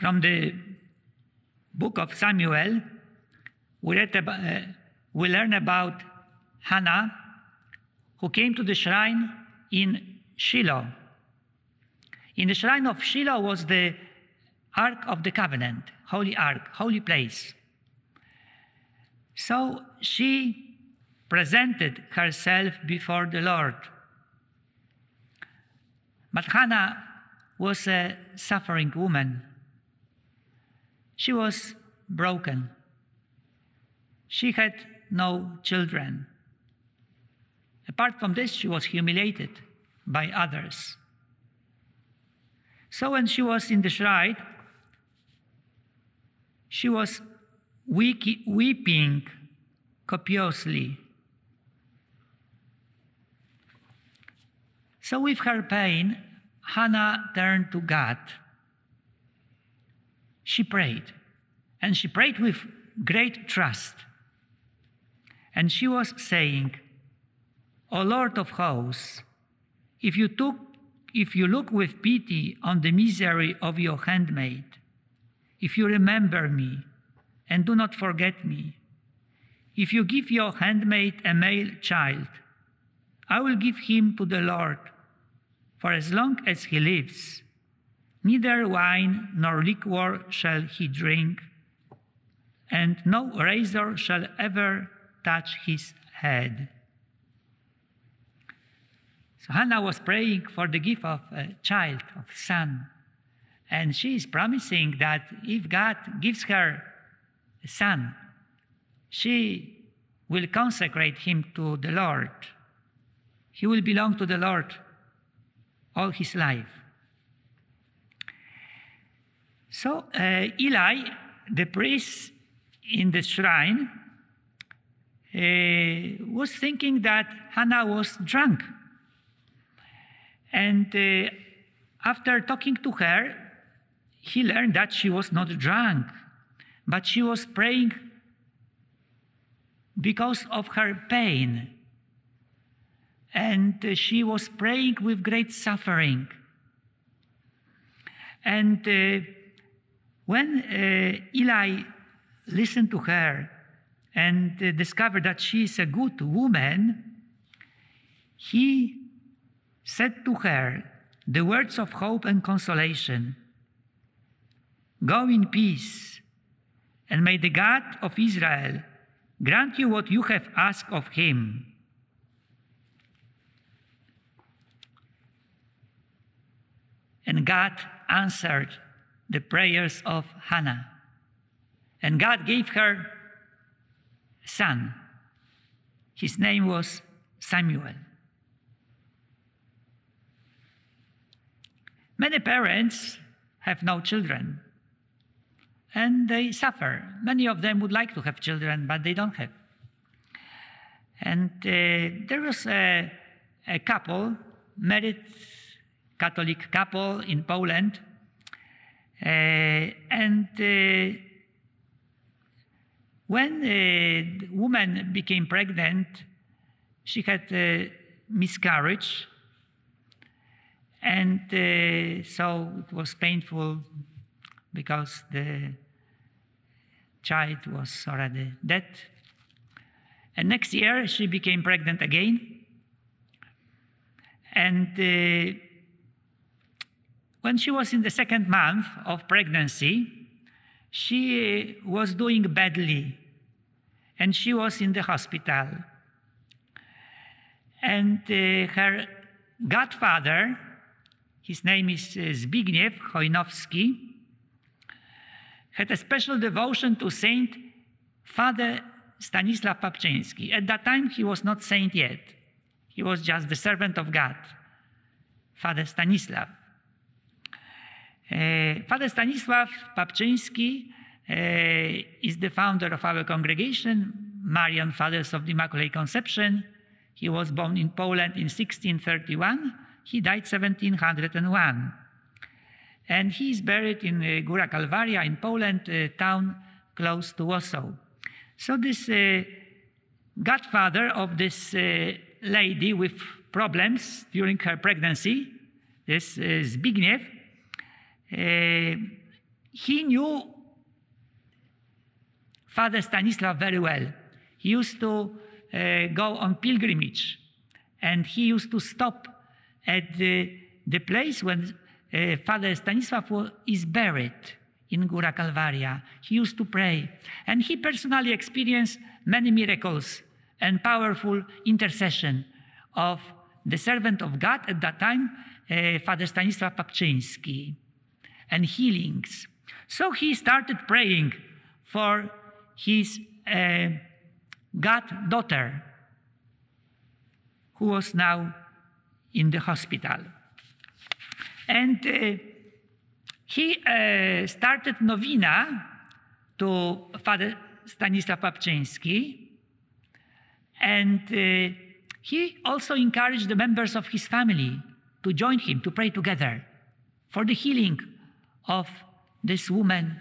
from the book of Samuel, we, read about, uh, we learn about Hannah, who came to the shrine in Shiloh. In the shrine of Shiloh was the Ark of the Covenant, Holy Ark, holy place. So she presented herself before the Lord. But Hannah was a suffering woman. She was broken. She had no children. Apart from this, she was humiliated by others. So when she was in the shrine, she was weeping copiously. So, with her pain, Hannah turned to God. She prayed, and she prayed with great trust. And she was saying, O Lord of hosts, if you, took, if you look with pity on the misery of your handmaid, if you remember me and do not forget me, if you give your handmaid a male child, I will give him to the Lord for as long as he lives. Neither wine nor liquor shall he drink, and no razor shall ever touch his head. So Hannah was praying for the gift of a child, of son. And she is promising that if God gives her a son, she will consecrate him to the Lord. He will belong to the Lord all his life. So uh, Eli, the priest in the shrine, uh, was thinking that Hannah was drunk. And uh, after talking to her, he learned that she was not drunk, but she was praying because of her pain. And uh, she was praying with great suffering. And uh, when uh, Eli listened to her and uh, discovered that she is a good woman, he said to her the words of hope and consolation Go in peace, and may the God of Israel grant you what you have asked of him. And God answered the prayers of Hannah. And God gave her a son. His name was Samuel. Many parents have no children and they suffer. Many of them would like to have children, but they don't have. And uh, there was a, a, couple, married Catholic couple in Poland, and uh, when the woman became pregnant, she had a miscarriage, and uh, so it was painful because the child was already dead. And next year, she became pregnant again. And uh, when she was in the second month of pregnancy, she was doing badly and she was in the hospital. And uh, her godfather, his name is uh, Zbigniew Chojnowski, had a special devotion to Saint Father Stanisław Papczyński. At that time, he was not saint yet. He was just the servant of God, Father Stanisław. Father Stanisław Papczyński is the founder of our congregation, Marian Fathers of the Immaculate Conception. He was born in Poland in 1631. He died 1701 and he is buried in uh, Góra Kalwaria in Poland, a town close to Warsaw. So this uh, godfather of this uh, lady with problems during her pregnancy, this uh, Zbigniew, uh, he knew Father Stanislav very well. He used to uh, go on pilgrimage and he used to stop at the, the place when uh, Father Stanislav is buried in Góra Kalwaria. He used to pray and he personally experienced many miracles and powerful intercession of the servant of God at that time, uh, Father Stanisław Papczyński, and healings. So he started praying for his uh, goddaughter, who was now in the hospital. And uh, he uh, started novena to Father Stanisław Papczyński, and uh, he also encouraged the members of his family to join him to pray together for the healing of this woman,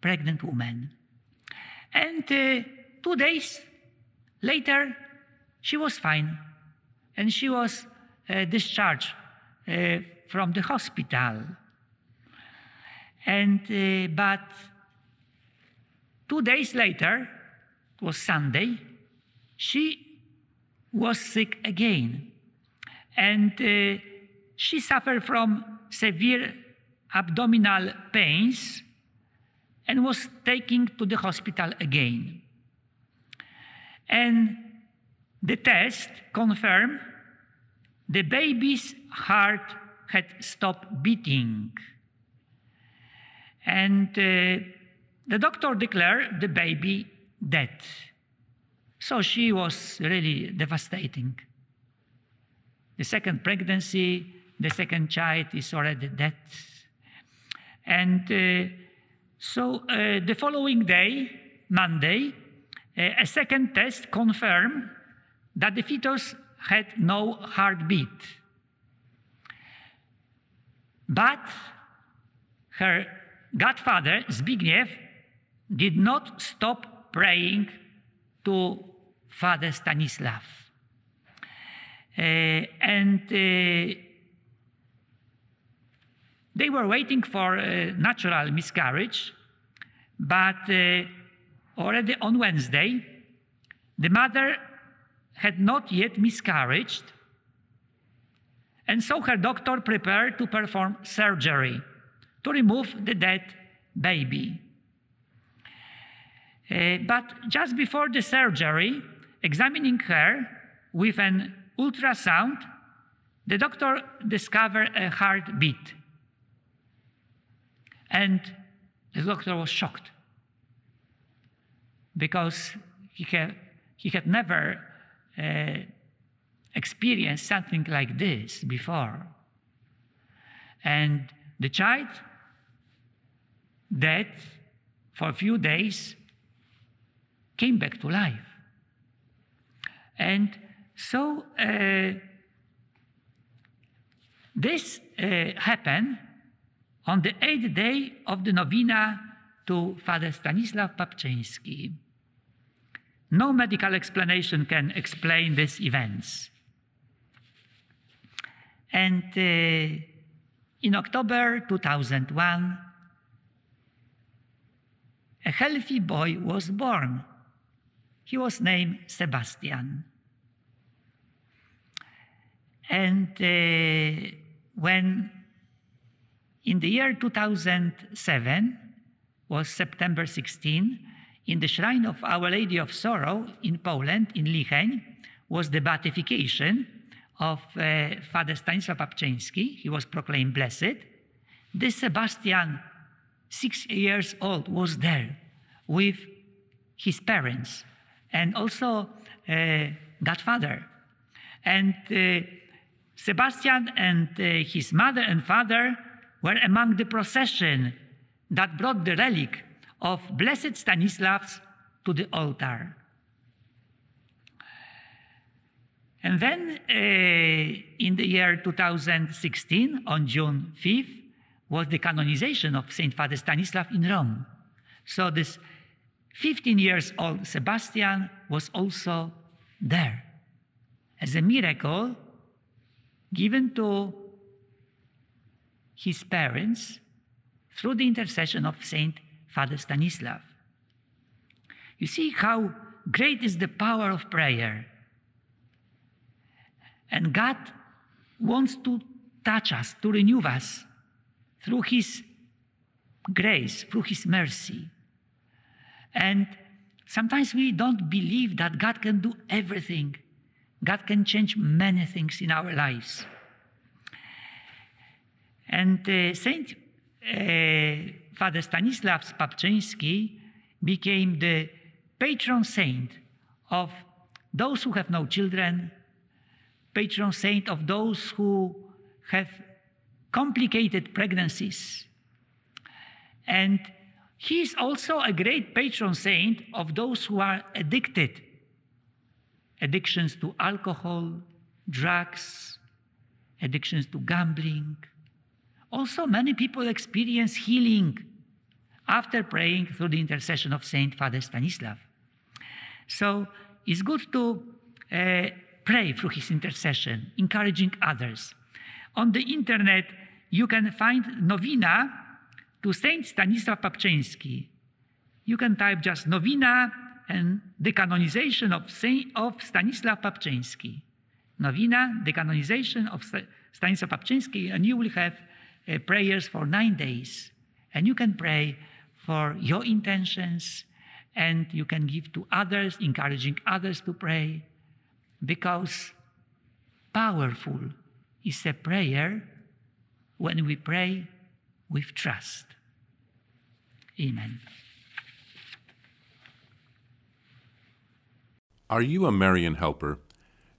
pregnant woman. And uh, two days later, she was fine and she was uh, discharged uh, from the hospital. And uh, but two days later, it was Sunday, she was sick again. And uh, she suffered from severe abdominal pains and was taken to the hospital again. And the test confirmed the baby's heart had stopped beating. And uh, the doctor declared the baby dead. So she was really devastating. The second pregnancy, the second child is already dead. And uh, so uh, the following day, Monday, uh, a second test confirmed that the fetus had no heartbeat. But her godfather, Zbigniew, did not stop praying to Father Stanislav. Uh, and uh, they were waiting for a natural miscarriage, but uh, already on Wednesday, the mother had not yet miscarried, and so her doctor prepared to perform surgery to remove the dead baby. Uh, but just before the surgery, examining her with an ultrasound, the doctor discovered a heartbeat. And the doctor was shocked because he had, he had never uh, experienced something like this before. And the child, dead for a few days, came back to life. And so uh, this uh, happened on the eighth day of the novena to Father Stanisław Papczyński. No medical explanation can explain these events. And uh, in October 2001, a healthy boy was born he was named Sebastian. And uh, when in the year 2007, was September 16, in the shrine of Our Lady of Sorrow in Poland, in Licheń, was the beatification of uh, Father Stanisław Papczyński. He was proclaimed blessed. This Sebastian, six years old, was there with his parents and also uh, godfather. And uh, Sebastian and uh, his mother and father were among the procession that brought the relic of Blessed Stanislavs to the altar. And then uh, in the year 2016, on June 5th, was the canonization of Saint Father Stanislav in Rome. So this 15 years old Sebastian was also there as a miracle given to his parents through the intercession of Saint Father Stanislav. You see how great is the power of prayer. And God wants to touch us, to renew us through His grace, through His mercy. And sometimes we don't believe that God can do everything. God can change many things in our lives. And uh, Saint Father Stanislav Papczyński became the patron saint of those who have no children, patron saint of those who have complicated pregnancies. And he is also a great patron saint of those who are addicted addictions to alcohol, drugs, addictions to gambling. Also, many people experience healing after praying through the intercession of Saint Father Stanislav. So it's good to uh, pray through his intercession, encouraging others. On the internet, you can find novena to Saint Stanislav Papczyński. You can type just novena and the canonization of, Saint, of Stanisław Papczyński. Novena, the canonization of Stanislav Papczyński, and you will have uh, prayers for nine days. And you can pray for your intentions and you can give to others, encouraging others to pray, because powerful is a prayer when we pray with trust. Amen. Are you a Marian helper?